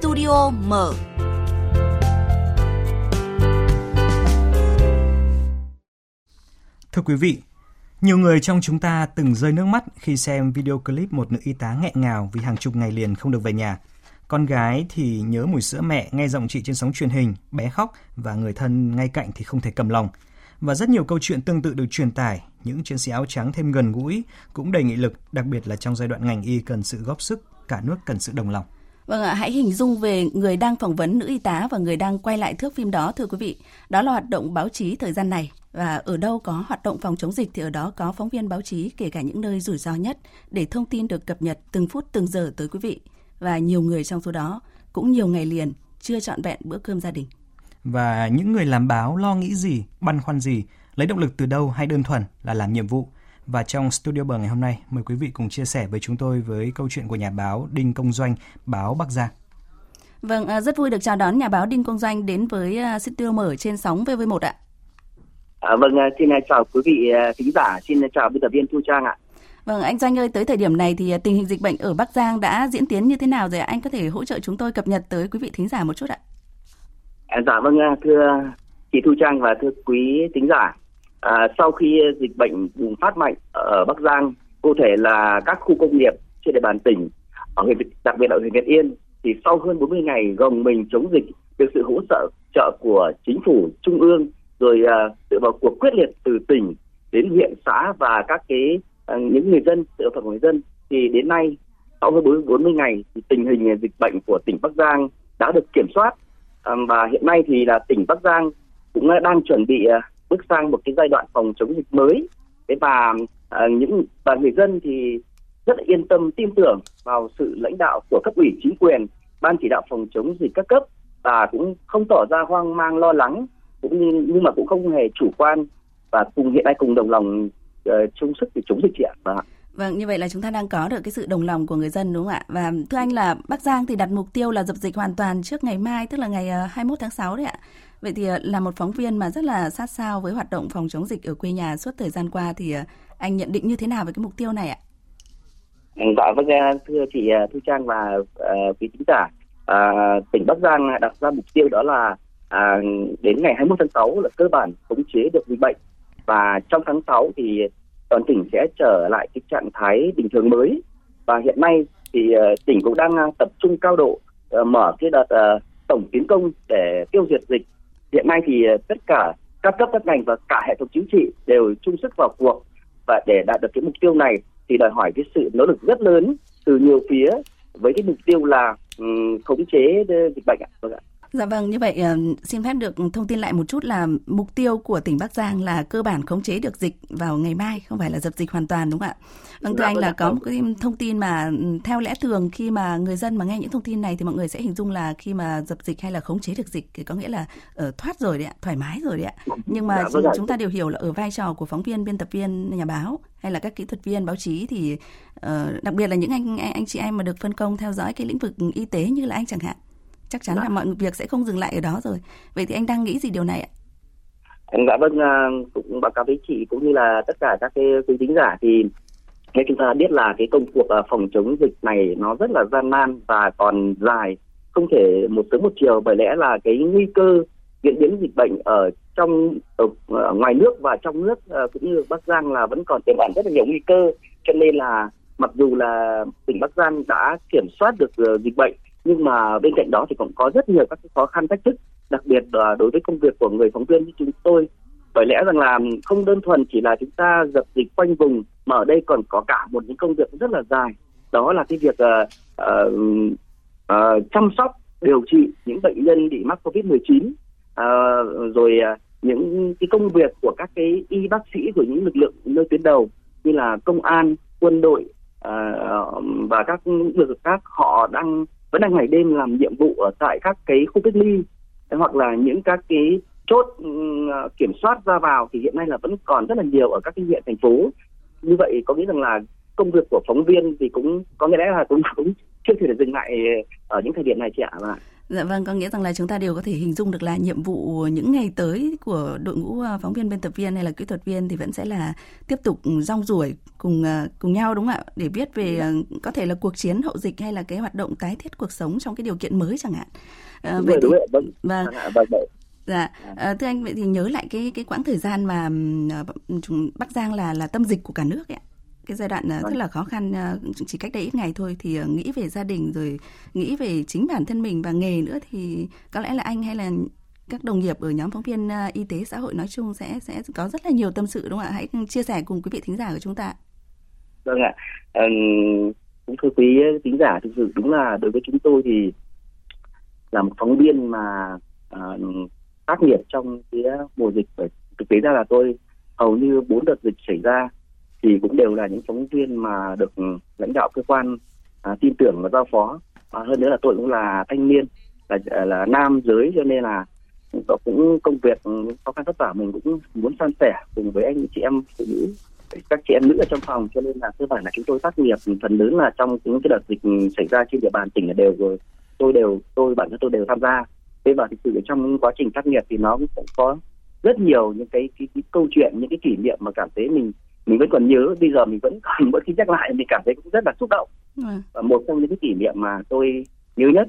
Studio mở. Thưa quý vị, nhiều người trong chúng ta từng rơi nước mắt khi xem video clip một nữ y tá nghẹn ngào vì hàng chục ngày liền không được về nhà. Con gái thì nhớ mùi sữa mẹ nghe giọng chị trên sóng truyền hình, bé khóc và người thân ngay cạnh thì không thể cầm lòng. Và rất nhiều câu chuyện tương tự được truyền tải, những chiến sĩ áo trắng thêm gần gũi, cũng đầy nghị lực, đặc biệt là trong giai đoạn ngành y cần sự góp sức, cả nước cần sự đồng lòng. Vâng ạ, hãy hình dung về người đang phỏng vấn nữ y tá và người đang quay lại thước phim đó thưa quý vị. Đó là hoạt động báo chí thời gian này và ở đâu có hoạt động phòng chống dịch thì ở đó có phóng viên báo chí kể cả những nơi rủi ro nhất để thông tin được cập nhật từng phút từng giờ tới quý vị. Và nhiều người trong số đó cũng nhiều ngày liền chưa trọn vẹn bữa cơm gia đình. Và những người làm báo lo nghĩ gì, băn khoăn gì, lấy động lực từ đâu hay đơn thuần là làm nhiệm vụ. Và trong studio bờ ngày hôm nay, mời quý vị cùng chia sẻ với chúng tôi với câu chuyện của nhà báo Đinh Công Doanh, báo Bắc Giang. Vâng, à, rất vui được chào đón nhà báo Đinh Công Doanh đến với à, studio mở trên sóng VV1 ạ. À, vâng, à, xin chào quý vị thính giả, xin chào biên tập viên Thu Trang ạ. Vâng, anh Doanh ơi, tới thời điểm này thì tình hình dịch bệnh ở Bắc Giang đã diễn tiến như thế nào rồi ạ? Anh có thể hỗ trợ chúng tôi cập nhật tới quý vị thính giả một chút ạ? À, dạ vâng, thưa chị Thu Trang và thưa quý thính giả. À, sau khi dịch bệnh bùng phát mạnh ở Bắc Giang, cụ thể là các khu công nghiệp trên địa bàn tỉnh, ở huyện đặc biệt là ở huyện Việt Yên, thì sau hơn 40 ngày gồng mình chống dịch, được sự hỗ trợ trợ của chính phủ trung ương, rồi uh, sự vào cuộc quyết liệt từ tỉnh đến huyện xã và các cái uh, những người dân, sự phần người dân, thì đến nay sau hơn 40 ngày thì tình hình dịch bệnh của tỉnh Bắc Giang đã được kiểm soát. Uh, và hiện nay thì là tỉnh Bắc Giang cũng đang chuẩn bị bước sang một cái giai đoạn phòng chống dịch mới thế và uh, những và người dân thì rất là yên tâm tin tưởng vào sự lãnh đạo của cấp ủy chính quyền ban chỉ đạo phòng chống dịch các cấp và cũng không tỏ ra hoang mang lo lắng cũng như nhưng mà cũng không hề chủ quan và cùng hiện nay cùng đồng lòng uh, chung sức để chống dịch chị ạ. Vâng. Vâng, như vậy là chúng ta đang có được cái sự đồng lòng của người dân đúng không ạ? Và thưa anh là Bắc Giang thì đặt mục tiêu là dập dịch hoàn toàn trước ngày mai, tức là ngày ờ, 21 tháng 6 đấy ạ. Vậy thì ờ, là một phóng viên mà rất là sát sao với hoạt động phòng chống dịch ở quê nhà suốt thời gian qua thì ờ, anh nhận định như thế nào về cái mục tiêu này ạ? Ừ, dạ vâng thưa chị Thu Trang và uh, quý khán giả, uh, tỉnh Bắc Giang đặt ra mục tiêu đó là uh, đến ngày 21 tháng 6 là cơ bản khống chế được dịch bệnh và trong tháng 6 thì toàn tỉnh sẽ trở lại cái trạng thái bình thường mới và hiện nay thì uh, tỉnh cũng đang ờ, tập trung cao độ uh, mở cái đợt uh, tổng tiến công để tiêu diệt dịch hiện nay thì tất cả các cấp các ngành và cả hệ thống chính trị đều chung sức vào cuộc và để đạt được cái mục tiêu này thì đòi hỏi cái sự nỗ lực rất lớn từ nhiều phía với cái mục tiêu là um, khống chế dịch bệnh ạ. Vâng ạ. Dạ vâng, như vậy ờ, xin phép được thông tin lại một chút là mục tiêu của tỉnh Bắc Giang là cơ bản khống chế được dịch vào ngày mai, không phải là dập dịch hoàn toàn đúng không ạ? Vâng, thưa dạ, anh vâng là có một cái thông tin mà ừ, theo lẽ thường khi mà người dân mà nghe những thông tin này thì mọi người sẽ hình dung là khi mà dập dịch hay là khống chế được dịch thì có nghĩa là ở ờ, thoát rồi đấy ạ, thoải mái rồi đấy ạ. Nhưng mà dạ, vâng chúng ta đều hiểu là ở vai trò của phóng viên, biên tập viên, nhà báo hay là các kỹ thuật viên báo chí thì uh, đặc biệt là những anh anh chị em mà được phân công theo dõi cái lĩnh vực y tế như là anh chẳng hạn chắc chắn dạ. là mọi việc sẽ không dừng lại ở đó rồi. Vậy thì anh đang nghĩ gì điều này ạ? Dạ vâng à, cũng báo cáo với chị cũng như là tất cả các cái quý thính giả thì nghe chúng ta biết là cái công cuộc à, phòng chống dịch này nó rất là gian nan và còn dài không thể một sớm một chiều. Bởi lẽ là cái nguy cơ diễn biến dịch bệnh ở trong ở, ở ngoài nước và trong nước cũng như Bắc Giang là vẫn còn tiềm ẩn rất là nhiều nguy cơ. Cho nên là mặc dù là tỉnh Bắc Giang đã kiểm soát được dịch bệnh nhưng mà bên cạnh đó thì cũng có rất nhiều các khó khăn thách thức đặc biệt là đối với công việc của người phóng viên như chúng tôi. Bởi lẽ rằng là không đơn thuần chỉ là chúng ta dập dịch quanh vùng mà ở đây còn có cả một những công việc rất là dài. Đó là cái việc uh, uh, uh, chăm sóc điều trị những bệnh nhân bị mắc covid 19 uh, ờ, rồi uh, những cái công việc của các cái y bác sĩ của những lực lượng nơi tuyến đầu như là công an quân đội uh, và các lực lượng khác họ đang vẫn đang ngày đêm làm nhiệm vụ ở tại các cái khu cách ly hoặc là những các cái chốt ừ, ờ, kiểm soát ra vào thì hiện nay là vẫn còn rất là nhiều ở các cái huyện, thành phố như vậy có nghĩa rằng là công việc của phóng viên thì cũng, có nghĩa là cũng cũng chưa thể dừng lại ở những thời điểm này chị ạ. Vâng Dạ vâng, có nghĩa rằng là chúng ta đều có thể hình dung được là nhiệm vụ những ngày tới của đội ngũ ờ, phóng viên biên tập viên hay là kỹ thuật viên thì vẫn sẽ là tiếp tục rong ruổi cùng ờ, cùng nhau đúng không ạ? Để biết về ờ, có thể là cuộc chiến hậu dịch hay là cái hoạt động tái thiết cuộc sống trong cái điều kiện mới chẳng hạn. À, vậy thì vâng, vâng. vâng, vâng. Dạ, à, thưa anh vậy thì nhớ lại cái cái quãng thời gian mà Bắc Giang là là tâm dịch của cả nước ấy ạ cái giai đoạn vâng. rất là khó khăn chỉ cách đây ít ngày thôi thì nghĩ về gia đình rồi nghĩ về chính bản thân mình và nghề nữa thì có lẽ là anh hay là các đồng nghiệp ở nhóm phóng viên y tế xã hội nói chung sẽ sẽ có rất là nhiều tâm sự đúng không ạ? Hãy chia sẻ cùng quý vị thính giả của chúng ta. Vâng ạ. À, cũng thưa quý thính giả thực sự đúng là đối với chúng tôi thì là một phóng viên mà uh, tác nghiệp trong cái mùa dịch thực tế ra là tôi hầu như bốn đợt dịch xảy ra thì cũng đều là những phóng viên mà được ừ, lãnh đạo cơ quan à, tin tưởng và giao phó. À, hơn nữa là tôi cũng là thanh niên là à, là nam giới cho nên là cũng công việc ừ, khó khăn vất vả mình cũng muốn san sẻ cùng với anh chị em phụ nữ các chị em nữ ở trong phòng. Cho nên là cơ bản là chúng tôi tác nghiệp ừ, phần lớn là trong những cái đợt dịch xảy ra trên địa bàn tỉnh là đều rồi. Tôi đều tôi bản thân tôi đều tham gia. Thế và thực sự trong quá trình tác nghiệp thì nó cũng có rất nhiều những cái, cái, cái câu chuyện những cái kỷ niệm mà cảm thấy mình mình vẫn còn nhớ bây giờ mình vẫn còn mỗi khi nhắc lại mình cảm thấy cũng rất là xúc động ừ. và một trong những cái kỷ niệm mà tôi nhớ nhất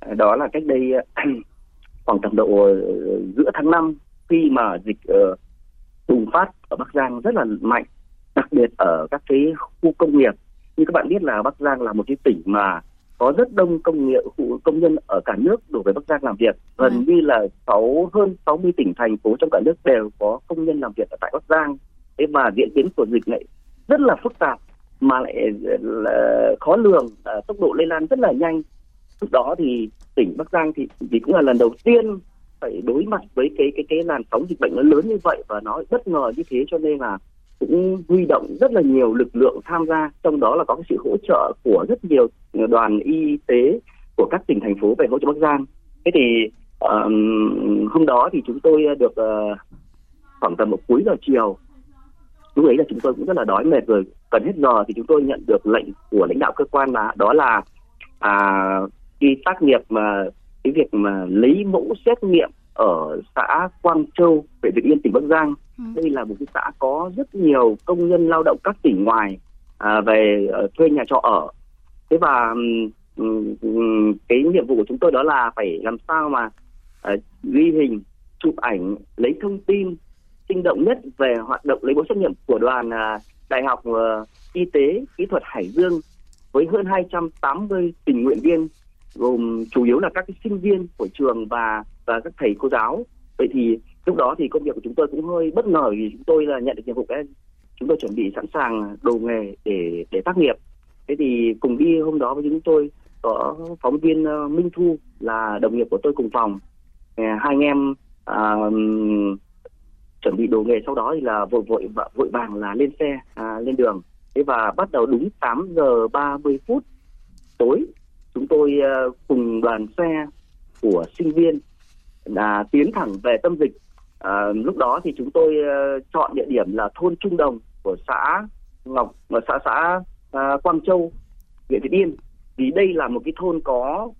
à, đó là cách đây khoảng tầm độ ờ, giữa tháng 5 khi mà dịch uh, bùng phát ở Bắc Giang rất là mạnh đặc biệt ở các cái khu công nghiệp như các bạn biết là Bắc Giang là một cái tỉnh mà có rất đông công nghiệp công nhân ở cả nước đổ về Bắc Giang làm việc gần ừ. như là sáu hơn 60 tỉnh thành phố trong cả nước đều có công nhân làm việc ở tại Bắc Giang thế mà diễn biến của dịch lại rất là phức tạp mà lại ờ, là khó lường à, tốc độ lây lan rất là nhanh. Lúc đó thì tỉnh Bắc Giang thì thì cũng là lần đầu tiên phải đối mặt với cái cái cái làn sóng dịch bệnh nó lớn như vậy và nó bất ngờ như thế cho nên là cũng huy động rất là nhiều lực lượng tham gia. Trong đó là có cái sự hỗ trợ của rất nhiều đoàn y tế của các tỉnh thành phố về hỗ trợ Bắc Giang. Thế thì um, hôm đó thì chúng tôi được uh, khoảng tầm một cuối giờ chiều lúc ấy là chúng tôi cũng rất là đói mệt rồi cần hết giờ thì chúng tôi nhận được lệnh của lãnh đạo cơ quan là đó là à, đi tác nghiệp mà cái việc mà lấy mẫu xét nghiệm ở xã Quang Châu, huyện Việt Yên, tỉnh Bắc Giang. Ừ. Đây là một cái xã có rất nhiều công nhân lao động các tỉnh ngoài à, về uh, thuê nhà trọ ở. Thế và um, cái nhiệm vụ của chúng tôi đó là phải làm sao mà uh, ghi hình, chụp ảnh, lấy thông tin sinh động nhất về hoạt động lấy mẫu xét nghiệm của đoàn à, Đại học ờ, Y tế Kỹ thuật Hải Dương với hơn 280 tình nguyện viên gồm chủ yếu là các cái sinh viên của trường và và các thầy cô giáo. Vậy thì lúc đó thì công việc của chúng tôi cũng hơi bất ngờ vì chúng tôi là nhận được nhiệm vụ cái chúng tôi chuẩn bị sẵn sàng đồ nghề để để tác nghiệp. Thế thì cùng đi hôm đó với chúng tôi có phóng viên ờ, Minh Thu là đồng nghiệp của tôi cùng phòng. Ờ, hai anh em uh, chuẩn bị đồ nghề sau đó thì là vội vội vội vàng là lên xe uh, lên đường thế và bắt đầu đúng 8 giờ 30 phút tối chúng tôi uh, cùng đoàn xe của sinh viên là tiến thẳng về tâm dịch. À, lúc đó thì chúng tôi uh, chọn địa điểm là thôn Trung Đồng của xã Ngọc và xã xã uh, Quang Châu, huyện Việt Yên. Vì đây là một cái thôn có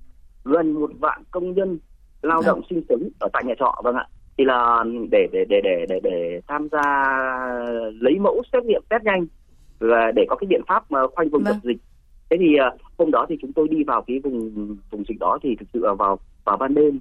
gần một vạn công nhân lao động sinh sống ở tại nhà trọ vâng ạ. Thì là để để để để để để tham gia lấy mẫu xét nghiệm test nhanh và để có cái biện pháp mà khoanh vùng dập vâng. dịch. Thế thì uh, hôm đó thì chúng tôi đi vào cái vùng vùng dịch đó thì thực sự là vào vào ban đêm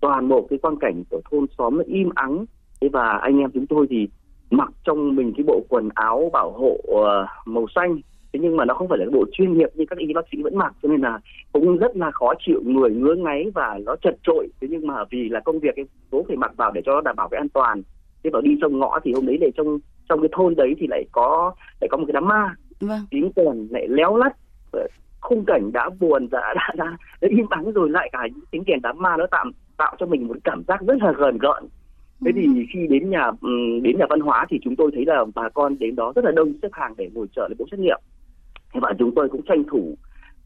toàn bộ cái quang cảnh của thôn xóm nó im ắng thế và anh em chúng tôi thì mặc trong mình cái bộ quần áo bảo hộ uh, màu xanh thế nhưng mà nó không phải là bộ chuyên nghiệp như các y bác sĩ vẫn mặc cho nên là cũng rất là khó chịu người ngứa ngáy và nó chật trội thế nhưng mà vì là công việc cái bố phải mặc vào để cho đảm bảo cái an toàn. Thế vào đi trong ngõ thì hôm đấy để trong trong cái thôn đấy thì lại có lại có một cái đám ma. Vâng. tiếng kèn lại léo lắt khung cảnh đã buồn đã đã, đã, đã im ắng rồi lại cả những tiếng kèn đám ma nó tạm tạo cho mình một cảm giác rất là gần gợn. Thế thì ừ. khi đến nhà đến nhà văn hóa thì chúng tôi thấy là bà con đến đó rất là đông xếp hàng để ngồi chờ lấy mẫu xét nghiệm thế và chúng tôi cũng tranh thủ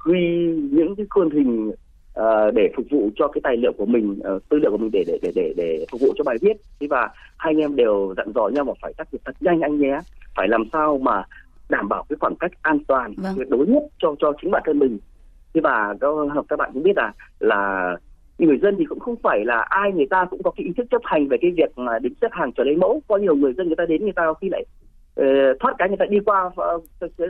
ghi những cái khuôn hình uh, để phục vụ cho cái tài liệu của mình uh, tư liệu của mình để để để để để phục vụ cho bài viết. Thế và hai anh em đều dặn dò nhau mà phải tác nghiệp thật nhanh anh nhé. Phải làm sao mà đảm bảo cái khoảng cách an toàn vâng. tuyệt đối nhất cho cho chính bản thân mình. Thế và các, các bạn cũng biết là là người dân thì cũng không phải là ai người ta cũng có cái ý thức chấp hành về cái việc mà đứng xếp hàng trở lấy mẫu. Có nhiều người dân người ta đến người ta khi lại uh, thoát cái người ta đi qua uh,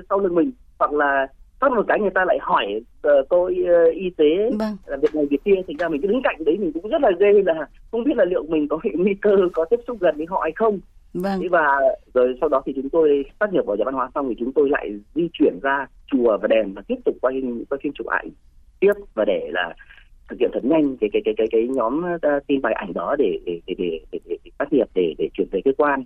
sau lưng mình hoặc là thoát một cái người ta lại hỏi uh, tôi uh, y tế vâng. là việc này việc kia thành ra mình cứ đứng cạnh đấy mình cũng rất là ghê là không biết là liệu mình có bị nguy cơ có tiếp xúc gần với họ hay không Vâng. và rồi sau đó thì chúng tôi tác nghiệp vào nhà văn hóa xong thì chúng tôi lại di chuyển ra chùa và đèn và tiếp tục quay quay phim chụp ảnh tiếp và để là thực hiện thật nhanh cái cái cái cái cái nhóm uh, tin bài ảnh đó để để để để, để, để, tác nghiệp để để chuyển về cơ quan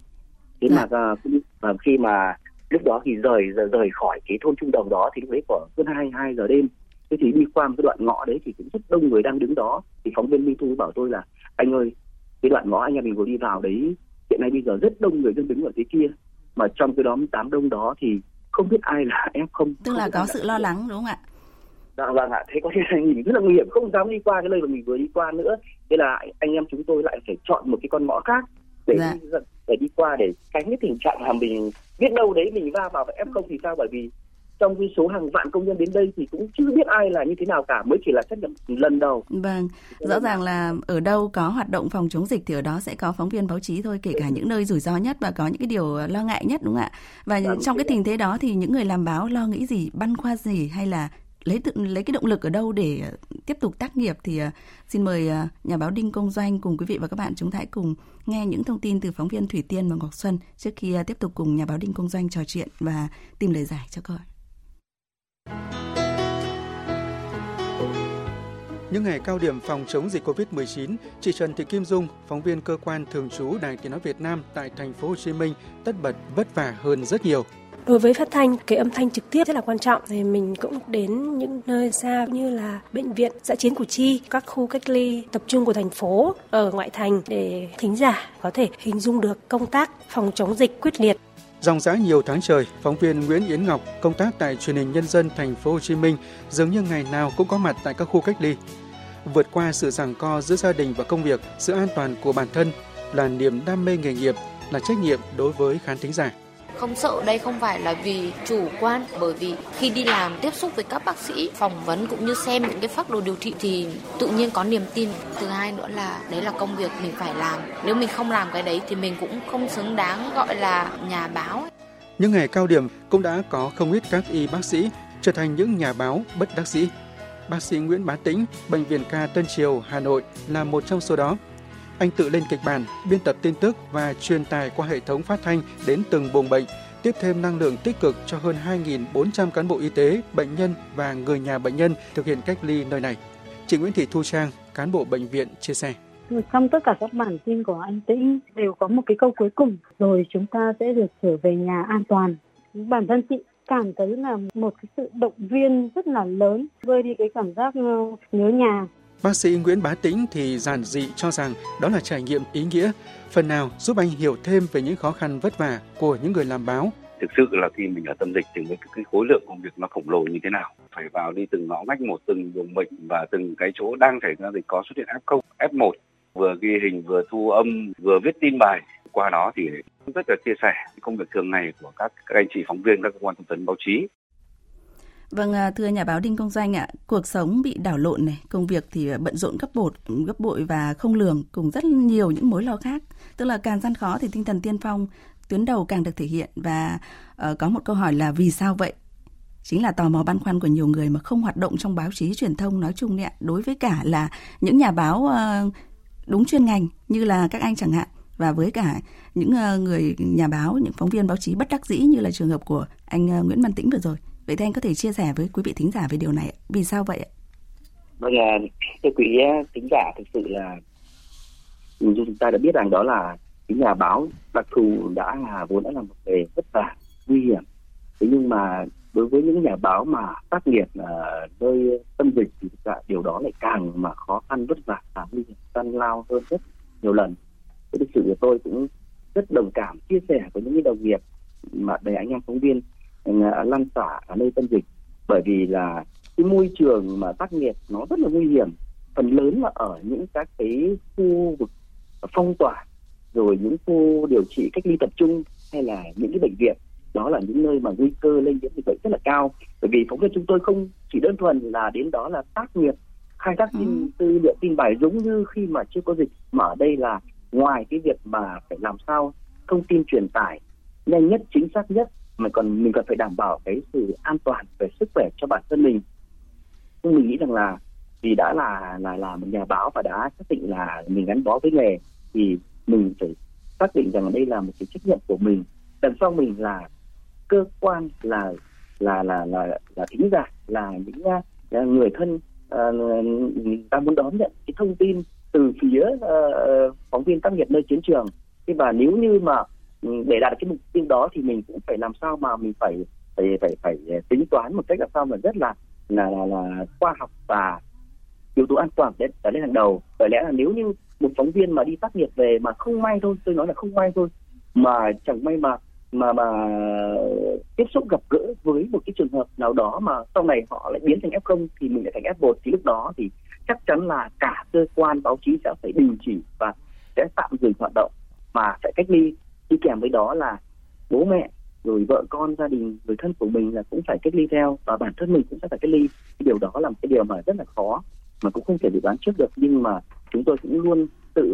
thế dạ. mà uh, và khi mà lúc đó thì rời rời khỏi cái thôn trung đồng đó thì lúc đấy khoảng hơn hai hai giờ đêm. Thế thì đi qua một cái đoạn ngõ đấy thì cũng rất đông người đang đứng đó. Thì phóng viên minh thu bảo tôi là anh ơi cái đoạn ngõ anh em mình vừa đi vào đấy hiện nay bây giờ rất đông người dân đứng ở phía kia. Mà trong cái đám đám đông đó thì không biết ai là f không. Tức là có sự lo lắng đúng không ạ? Dạ vâng ạ. Thế có thể là nhìn rất là nguy hiểm. Không dám đi qua cái nơi mà mình vừa đi qua nữa. Thế là anh em chúng tôi lại phải chọn một cái con ngõ khác để dạ. đi, để đi qua để tránh cái tình trạng là mình biết đâu đấy mình va vào f không thì sao bởi vì trong cái số hàng vạn công nhân đến đây thì cũng chưa biết ai là như thế nào cả mới chỉ là xét nghiệm lần đầu. Vâng, rõ ràng là ở đâu có hoạt động phòng chống dịch thì ở đó sẽ có phóng viên báo chí thôi, kể cả những nơi rủi ro nhất và có những cái điều lo ngại nhất đúng không ạ? Và vâng, trong cái tình thế đó thì những người làm báo lo nghĩ gì, băn khoăn gì hay là lấy tự lấy cái động lực ở đâu để ờ, tiếp tục tác nghiệp thì ờ, xin mời ờ, nhà báo Đinh Công Doanh cùng quý vị và các bạn chúng ta hãy cùng nghe những thông tin từ phóng viên Thủy Tiên và Ngọc Xuân trước khi tiếp tục cùng nhà báo Đinh Công Doanh trò chuyện và tìm lời giải cho câu hỏi. Những ngày cao điểm phòng chống dịch COVID-19, chị Trần Thị Kim Dung, phóng viên cơ quan thường trú Đài Tiếng nói Việt Nam tại thành phố Hồ Chí Minh, tất bật vất vả hơn rất nhiều. Đối với phát thanh, cái âm thanh trực tiếp rất là quan trọng. Thì mình cũng đến những nơi xa như là bệnh viện dã chiến Củ Chi, các khu cách ly tập trung của thành phố ở ngoại thành để thính giả có thể hình dung được công tác phòng chống dịch quyết liệt. Dòng dã nhiều tháng trời, phóng viên Nguyễn Yến Ngọc công tác tại truyền hình nhân dân thành phố Hồ Chí Minh dường như ngày nào cũng có mặt tại các khu cách ly. Vượt qua sự giằng co giữa gia đình và công việc, sự an toàn của bản thân là niềm đam mê nghề nghiệp, là trách nhiệm đối với khán thính giả. Không sợ đây không phải là vì chủ quan bởi vì khi đi làm tiếp xúc với các bác sĩ phỏng vấn cũng như xem những cái phác đồ điều trị thì tự nhiên có niềm tin. Thứ hai nữa là đấy là công việc mình phải làm. Nếu mình không làm cái đấy thì mình cũng không xứng đáng gọi là nhà báo. Những ngày cao điểm cũng đã có không ít các y bác sĩ trở thành những nhà báo bất đắc dĩ. Bác sĩ Nguyễn Bá Tĩnh, Bệnh viện ca Tân Triều, Hà Nội là một trong số đó. Anh tự lên kịch bản, biên tập tin tức và truyền tải qua hệ thống phát thanh đến từng buồng bệnh, tiếp thêm năng lượng tích cực cho hơn 2.400 cán bộ y tế, bệnh nhân và người nhà bệnh nhân thực hiện cách ly nơi này. Chị Nguyễn Thị Thu Trang, cán bộ bệnh viện chia sẻ. Trong tất cả các bản tin của anh Tĩnh đều có một cái câu cuối cùng, rồi chúng ta sẽ được trở về nhà an toàn. Bản thân chị cảm thấy là một cái sự động viên rất là lớn, vơi đi cái cảm giác ờ, nhớ nhà. Bác sĩ Nguyễn Bá Tĩnh thì giản dị cho rằng đó là trải nghiệm ý nghĩa, phần nào giúp anh hiểu thêm về những khó khăn vất vả của những người làm báo. Thực sự là khi mình ở tâm dịch thì với cái khối lượng công việc nó khổng lồ như thế nào, phải vào đi từng ngõ ngách một, từng buồng bệnh và từng cái chỗ đang xảy ra dịch có xuất hiện F0, F1, vừa ghi hình, vừa thu âm, vừa viết tin bài. Qua đó thì rất là chia sẻ công việc thường ngày của các, các anh chị phóng viên các cơ quan thông tấn báo chí Vâng, à, thưa nhà báo Đinh Công Doanh ạ, cuộc sống bị đảo lộn này, công việc thì à, bận rộn gấp bột, gấp bội và không lường cùng rất nhiều những mối lo khác. Tức là càng gian khó thì tinh thần tiên phong, tuyến đầu càng được thể hiện và uh, có một câu hỏi là vì sao vậy? Chính là tò mò băn khoăn của nhiều người mà không hoạt động trong báo chí truyền thông nói chung ạ, đối với cả là những nhà báo uh, đúng chuyên ngành như là các anh chẳng hạn và với cả những uh, người nhà báo, những phóng viên báo chí bất đắc dĩ như là trường hợp của anh uh, Nguyễn Văn Tĩnh vừa rồi. Vậy thì anh có thể chia sẻ với quý vị thính giả về điều này Vì sao vậy ạ? Vâng, à, thưa quý à, thính giả thực sự là chúng ta đã biết rằng đó là cái nhà báo đặc thù đã là vốn đã là một nghề vất vả nguy hiểm. Thế nhưng mà đối với những nhà báo mà tác nghiệp ở nơi tâm dịch thì cả điều đó lại càng mà khó khăn vất vả càng nguy hiểm gian lao hơn rất nhiều lần. Cái thực sự tôi cũng rất đồng cảm chia sẻ với những đồng nghiệp mà để anh em phóng viên lan tỏa ở nơi tâm dịch. Bởi vì là cái môi trường mà tác nghiệp nó rất là nguy hiểm. Phần lớn là ở những các cái khu vực phong tỏa rồi những khu điều trị cách ly tập trung hay là những cái bệnh viện. Đó là những nơi mà nguy cơ lây nhiễm dịch bệnh rất là cao. Bởi vì phóng viên chúng tôi không chỉ đơn thuần là đến đó là tác nghiệp khai thác tin Ừ. tư liệu tin bài giống như khi mà chưa có dịch mà ở đây là ngoài cái việc mà phải làm sao thông tin truyền tải nhanh nhất chính xác nhất mà còn mình còn phải đảm bảo cái sự an toàn về sức khỏe cho bản thân mình. Nhưng mình nghĩ rằng là vì đã là là là một nhà báo và đã xác định là mình gắn bó với nghề thì mình phải xác định rằng đây là một cái trách nhiệm của mình. Đằng sau mình là cơ quan là là là là là thính giả là những uh, người thân uh, ta muốn đón nhận cái thông tin từ phía uh, phóng viên tác nghiệp nơi chiến trường. Thế và nếu như mà để đạt được cái mục tiêu đó thì mình cũng phải làm sao mà mình phải phải phải phải tính toán một cách làm sao mà rất là là là, là khoa học và yếu tố an toàn để đặt lên hàng đầu. Bởi lẽ là nếu như một phóng viên mà đi tác nghiệp về mà không may thôi tôi nói là không may thôi mà chẳng may mà mà mà tiếp xúc gặp gỡ với một cái trường hợp nào đó mà sau này họ lại biến thành F0 thì mình lại thành F1 thì lúc đó thì chắc chắn là cả cơ quan báo chí sẽ phải đình chỉ và sẽ tạm dừng hoạt động mà sẽ cách ly đi kèm với đó là bố mẹ rồi vợ con gia đình người thân của mình là cũng phải cách ly theo và bản thân mình cũng sẽ phải cách ly cái điều đó là một cái điều mà rất là khó mà cũng không thể dự đoán trước được nhưng mà chúng tôi cũng luôn tự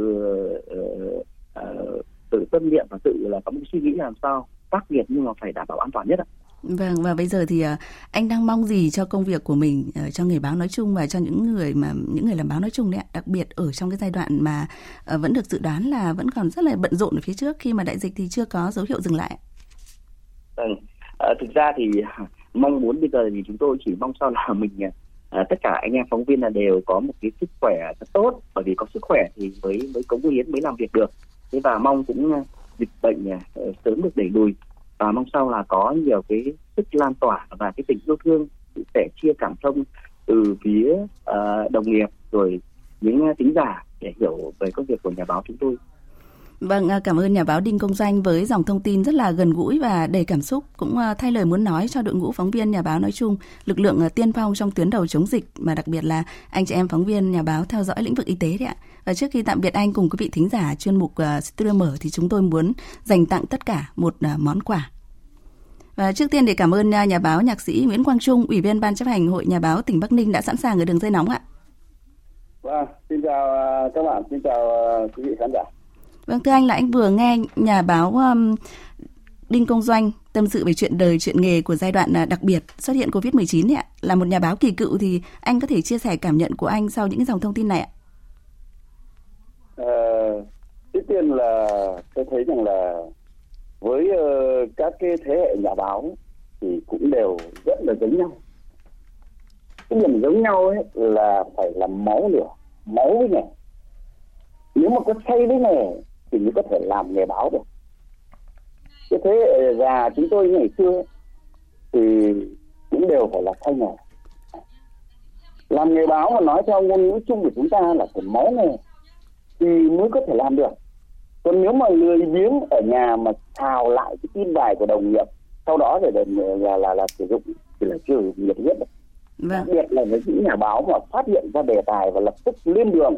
uh, uh, tự tâm niệm và tự là có một suy nghĩ làm sao tác nghiệp nhưng mà phải đảm bảo an toàn nhất ạ. Vâng và bây giờ thì à, anh đang mong gì cho công việc của mình ờ, cho nghề báo nói chung và cho những người mà những người làm báo nói chung đấy ạ, đặc biệt ở trong cái giai đoạn mà ờ, vẫn được dự đoán là vẫn còn rất là bận rộn ở phía trước khi mà đại dịch thì chưa có dấu hiệu dừng lại. Vâng, à, thực ra thì mong muốn bây giờ thì chúng tôi chỉ mong sao là mình à, tất cả anh em phóng viên là đều có một cái sức khỏe rất tốt bởi vì có sức khỏe thì mới mới cống hiến mới làm việc được. Thế và mong cũng dịch bệnh sớm được đẩy lùi và mong sau là có nhiều cái sức lan tỏa và cái tình yêu thương sẻ chia cảm thông từ phía uh, đồng nghiệp rồi những ờ, tính giả để hiểu về công việc của nhà báo chúng tôi. Vâng, à, cảm ơn nhà báo Đinh Công Danh với dòng thông tin rất là gần gũi và đầy cảm xúc, cũng à, thay lời muốn nói cho đội ngũ phóng viên nhà báo nói chung, lực lượng à, tiên phong trong tuyến đầu chống dịch mà đặc biệt là anh chị em phóng viên nhà báo theo dõi lĩnh vực y tế đấy ạ. Và trước khi tạm biệt anh cùng quý vị thính giả chuyên mục Studio Mở thì chúng tôi muốn dành tặng tất cả một món quà. Và trước tiên để cảm ơn nhà báo nhạc sĩ Nguyễn Quang Trung, Ủy viên Ban chấp hành Hội Nhà báo tỉnh Bắc Ninh đã sẵn sàng ở đường dây nóng ạ. Vâng, xin chào các bạn, xin chào quý vị khán giả. Vâng, thưa anh là anh vừa nghe nhà báo um, Đinh Công Doanh tâm sự về chuyện đời, chuyện nghề của giai đoạn à, đặc biệt xuất hiện Covid-19 ạ. Là một nhà báo kỳ cựu thì anh có thể chia sẻ cảm nhận của anh sau những dòng thông tin này ạ? À, trước tiên là tôi thấy rằng là với uh, các cái thế hệ nhà báo thì cũng đều rất là giống nhau. Cái điểm giống nhau ấy là phải làm máu lửa, máu với nghề. Nếu mà có say với nghề thì mới có thể làm nghề báo được. Cái thế già chúng tôi ngày xưa thì cũng đều phải là thay nghề. Làm nghề báo mà nói theo ngôn ngữ chung của chúng ta là phải máu nghề thì mới có thể làm được. Còn nếu mà lười biếng ở nhà mà thào lại cái tin bài của đồng nghiệp sau đó để là là, là, là sử dụng thì là chưa nhiệt huyết được. Vâng. đặc biệt là với những nhà báo mà phát hiện ra đề tài và lập tức lên đường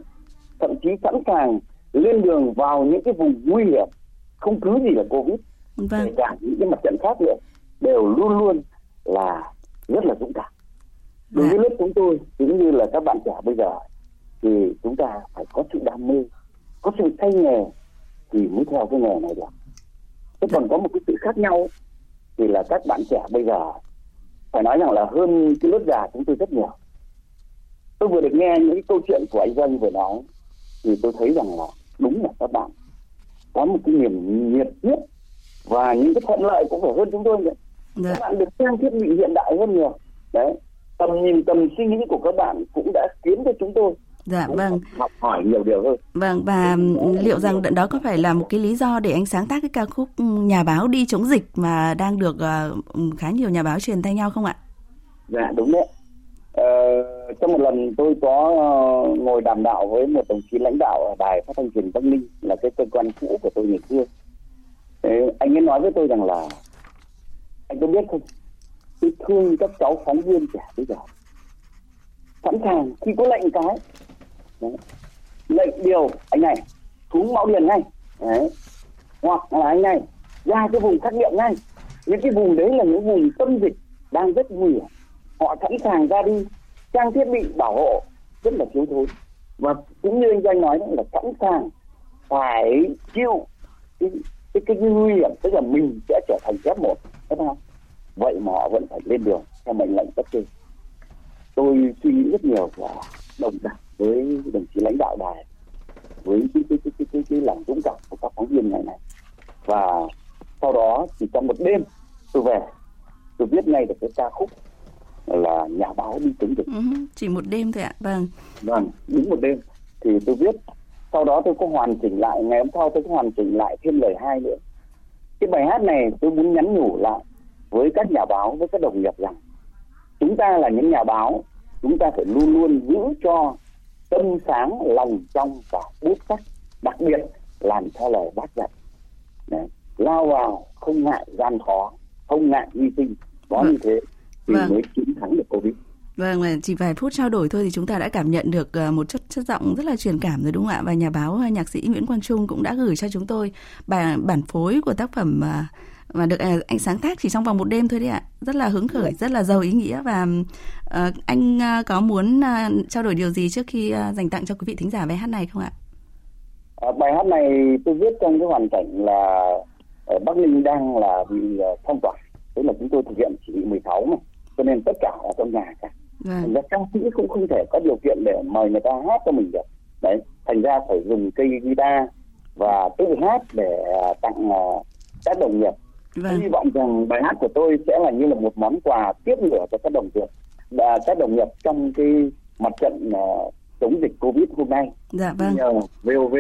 thậm chí sẵn sàng lên đường vào những cái vùng nguy hiểm không cứ gì là covid vâng. kể cả những cái mặt trận khác nữa đều luôn luôn là rất là dũng cảm. Đối với lớp chúng tôi cũng như là các bạn trẻ bây giờ thì chúng ta phải có sự đam mê có sự say nghề thì mới theo cái nghề này được. Thế còn có một cái sự khác nhau thì là các bạn trẻ bây giờ phải nói rằng là hơn cái lớp già chúng tôi rất nhiều. Tôi vừa được nghe những cái câu chuyện của anh Doanh vừa nói thì tôi thấy rằng là đúng là các bạn có một cái niềm nhiệt huyết và những cái thuận lợi cũng phải hơn chúng tôi nữa. Dạ. Các bạn được trang thiết bị hiện đại hơn nhiều. Đấy, tầm nhìn tầm suy nghĩ của các bạn cũng đã khiến cho chúng tôi Dạ vâng. Học hỏi nhiều điều hơn. Vâng và liệu rằng đó có phải là một cái lý do để anh sáng tác cái ca khúc nhà báo đi chống dịch mà đang được uh, khá nhiều nhà báo truyền tay nhau không ạ? Dạ đúng đấy. Ờ, trong một lần tôi có ờ, ngồi đàm đạo với một đồng chí lãnh đạo ở đài phát thanh truyền Bắc Ninh là cái cơ quan cũ của tôi ngày xưa. Thế, anh ấy nói với tôi rằng là anh có biết không? Tôi thương các cháu phóng viên trẻ bây giờ sẵn sàng khi có lệnh cái Đấy. lệnh điều anh này xuống mão điền ngay Đấy. hoặc là anh này ra cái vùng xét nghiệm ngay những cái vùng đấy là những vùng tâm dịch đang rất nguy hiểm họ sẵn sàng ra đi. Trang thiết bị bảo hộ rất là thiếu thốn. Và cũng như anh doanh nói là sẵn sàng phải chịu cái cái, cái nguy hiểm tức là mình sẽ trở thành f một đúng vậy mà họ vẫn phải lên đường theo mệnh lệnh cấp trên. Tôi suy nghĩ rất nhiều và đồng cảm với đồng chí lãnh đạo đài với cái cái cái cái cái, cái lòng dũng cảm của các phóng viên ngày này và sau đó chỉ trong một đêm tôi về tôi viết ngay được cái ca khúc là nhà báo đi chống dịch. Ừ, chỉ một đêm thôi ạ vâng. Vâng đúng một đêm. Thì tôi viết sau đó tôi có hoàn chỉnh lại ngày hôm sau tôi có hoàn chỉnh lại thêm lời hai nữa. Cái bài hát này tôi muốn nhắn nhủ lại với các nhà báo với các đồng nghiệp rằng chúng ta là những nhà báo chúng ta phải luôn luôn giữ cho tâm sáng lòng trong và bút sắc đặc biệt làm theo lời bác dạy. Đấy. lao vào không ngại gian khó không ngại hy sinh. Có như thế thì Vâng. mới chiến thắng được covid Vâng, chỉ vài phút trao đổi thôi thì chúng ta đã cảm nhận được ờ, một chất chất giọng rất là truyền cảm rồi đúng không ạ? Và nhà báo ờ, nhạc sĩ Nguyễn Quang Trung cũng đã gửi cho chúng tôi bản bản phối của tác phẩm ờ, mà được anh sáng tác chỉ trong vòng một đêm thôi đấy ạ. Rất là hứng khởi, rất là giàu ý nghĩa và anh có muốn trao đổi điều gì trước khi dành tặng cho quý vị thính giả bài hát này không ạ? À, bài hát này tôi viết trong cái hoàn cảnh là ở Bắc Ninh đang là bị phong tỏa tức là chúng tôi thực hiện chỉ thị 16 mà cho nên tất cả ở trong nhà cả. Thành Vâng, ra ca sĩ cũng không thể có điều kiện để mời người ta hát cho mình được. Đấy thành ra phải dùng cây guitar và tự hát để à, tặng à, các đồng nghiệp. Vâng, hy vọng rằng bài hát của tôi sẽ là như là một món quà tiếp lửa cho các đồng nghiệp và các đồng nghiệp trong cái mặt trận à, chống dịch covid hôm nay. Dạ vâng. nhờ VOV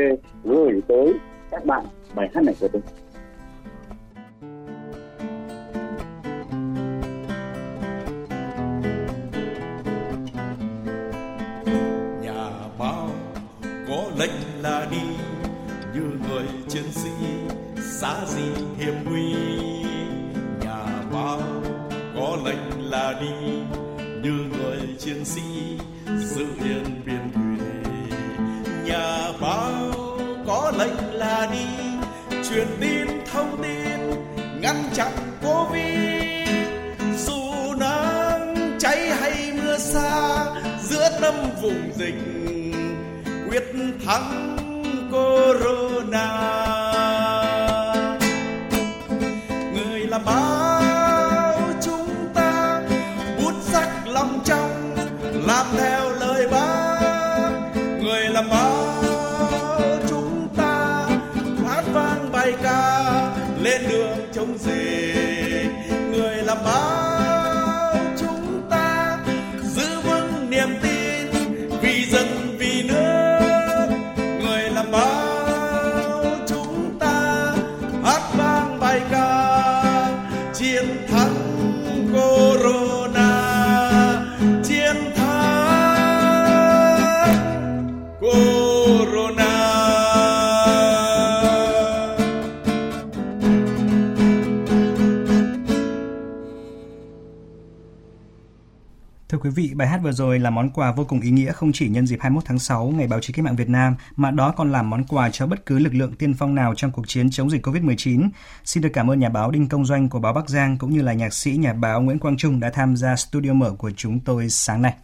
gửi tới các bạn bài hát này của tôi xa gì hiểm nguy? Nhà báo có lệnh là đi, như người chiến sĩ giữ yên biên thủy nhà báo có lệnh là đi, truyền tin thông tin, ngăn chặn covid. Dù nắng cháy hay mưa xa, giữa tâm vùng dịch, quyết thắng corona. Quý vị, bài hát vừa rồi là món quà vô cùng ý nghĩa không chỉ nhân dịp 21 tháng 6 ngày báo chí cách mạng Việt Nam mà đó còn là món quà cho bất cứ lực lượng tiên phong nào trong cuộc chiến chống dịch Covid-19. Xin được cảm ơn nhà báo Đinh Công Doanh của báo Bắc Giang cũng như là nhạc sĩ nhà báo Nguyễn Quang Trung đã tham gia studio mở của chúng tôi sáng nay.